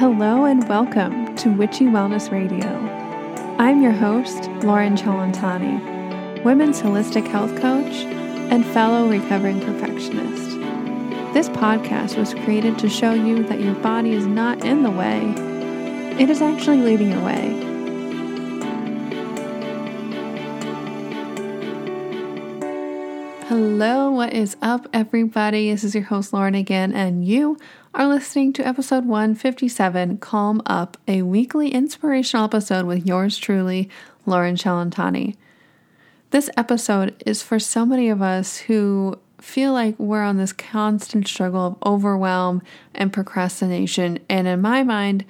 Hello and welcome to Witchy Wellness Radio. I'm your host, Lauren Chalantani, women's holistic health coach and fellow recovering perfectionist. This podcast was created to show you that your body is not in the way, it is actually leading your way. Hello, what is up, everybody? This is your host, Lauren, again, and you are listening to episode 157 Calm Up, a weekly inspirational episode with yours truly, Lauren Chalantani. This episode is for so many of us who feel like we're on this constant struggle of overwhelm and procrastination. And in my mind,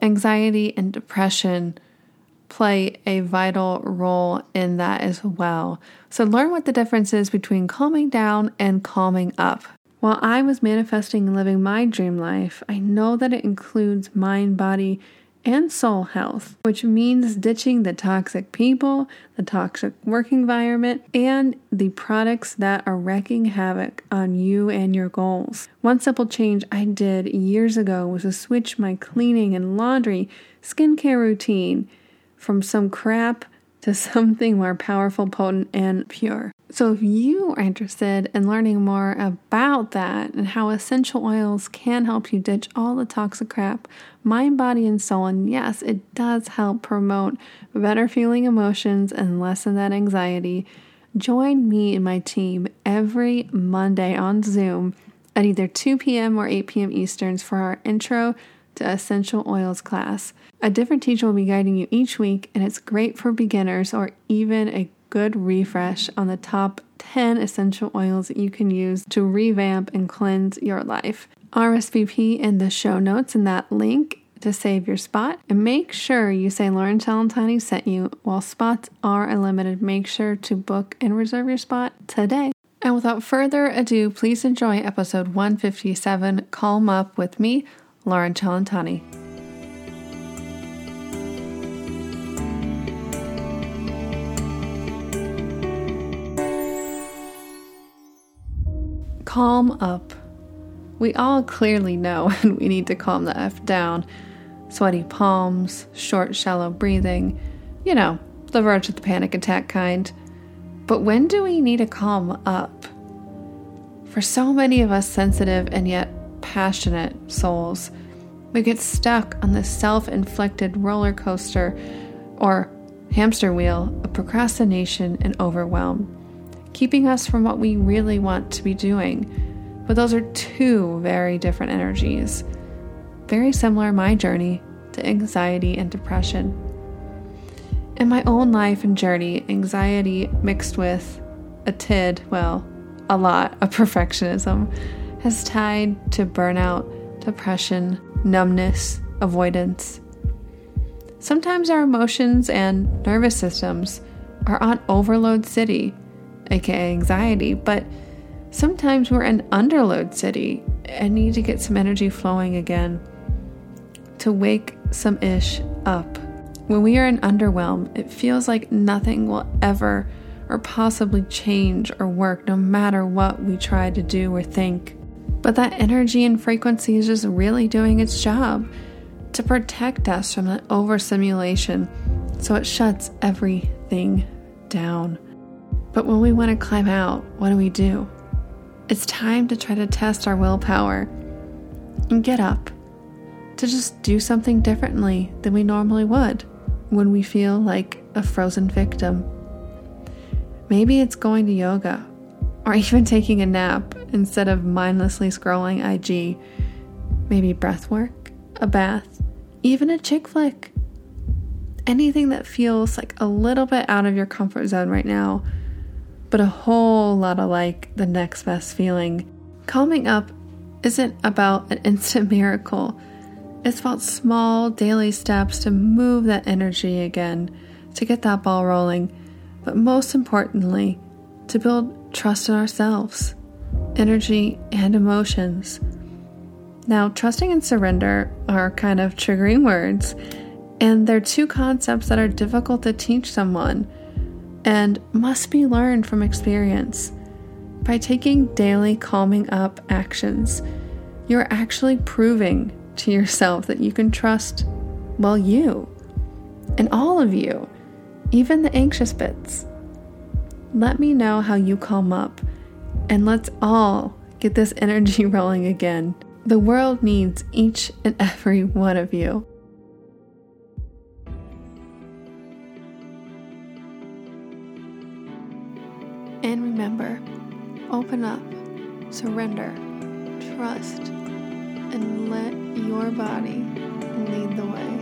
anxiety and depression play a vital role in that as well. So, learn what the difference is between calming down and calming up. While I was manifesting and living my dream life, I know that it includes mind, body, and soul health, which means ditching the toxic people, the toxic work environment, and the products that are wreaking havoc on you and your goals. One simple change I did years ago was to switch my cleaning and laundry skincare routine from some crap to something more powerful, potent, and pure. So, if you are interested in learning more about that and how essential oils can help you ditch all the toxic crap, mind, body, and soul, and yes, it does help promote better feeling emotions and lessen that anxiety, join me and my team every Monday on Zoom at either 2 p.m. or 8 p.m. Easterns for our intro to essential oils class. A different teacher will be guiding you each week, and it's great for beginners or even a good refresh on the top 10 essential oils that you can use to revamp and cleanse your life. RSVP in the show notes and that link to save your spot. And make sure you say Lauren Chalantani sent you. While spots are unlimited, make sure to book and reserve your spot today. And without further ado, please enjoy episode 157 Calm Up with me, Lauren Chalantani. calm up. We all clearly know when we need to calm the F down. Sweaty palms, short, shallow breathing, you know, the verge of the panic attack kind. But when do we need to calm up? For so many of us sensitive and yet passionate souls, we get stuck on the self inflicted roller coaster or hamster wheel of procrastination and overwhelm keeping us from what we really want to be doing. But those are two very different energies. Very similar my journey to anxiety and depression. In my own life and journey, anxiety mixed with a tid, well, a lot of perfectionism, has tied to burnout, depression, numbness, avoidance. Sometimes our emotions and nervous systems are on overload city aka anxiety, but sometimes we're in underload city and need to get some energy flowing again to wake some ish up. When we are in underwhelm, it feels like nothing will ever or possibly change or work no matter what we try to do or think. But that energy and frequency is just really doing its job to protect us from that overstimulation so it shuts everything down. But when we want to climb out, what do we do? It's time to try to test our willpower and get up to just do something differently than we normally would when we feel like a frozen victim. Maybe it's going to yoga or even taking a nap instead of mindlessly scrolling IG. Maybe breath work, a bath, even a chick flick. Anything that feels like a little bit out of your comfort zone right now but a whole lot of like the next best feeling. Calming up isn't about an instant miracle, it's about small daily steps to move that energy again, to get that ball rolling, but most importantly, to build trust in ourselves, energy, and emotions. Now, trusting and surrender are kind of triggering words, and they're two concepts that are difficult to teach someone and must be learned from experience. By taking daily calming up actions, you're actually proving to yourself that you can trust, well, you and all of you, even the anxious bits. Let me know how you calm up, and let's all get this energy rolling again. The world needs each and every one of you. And remember, open up, surrender, trust, and let your body lead the way.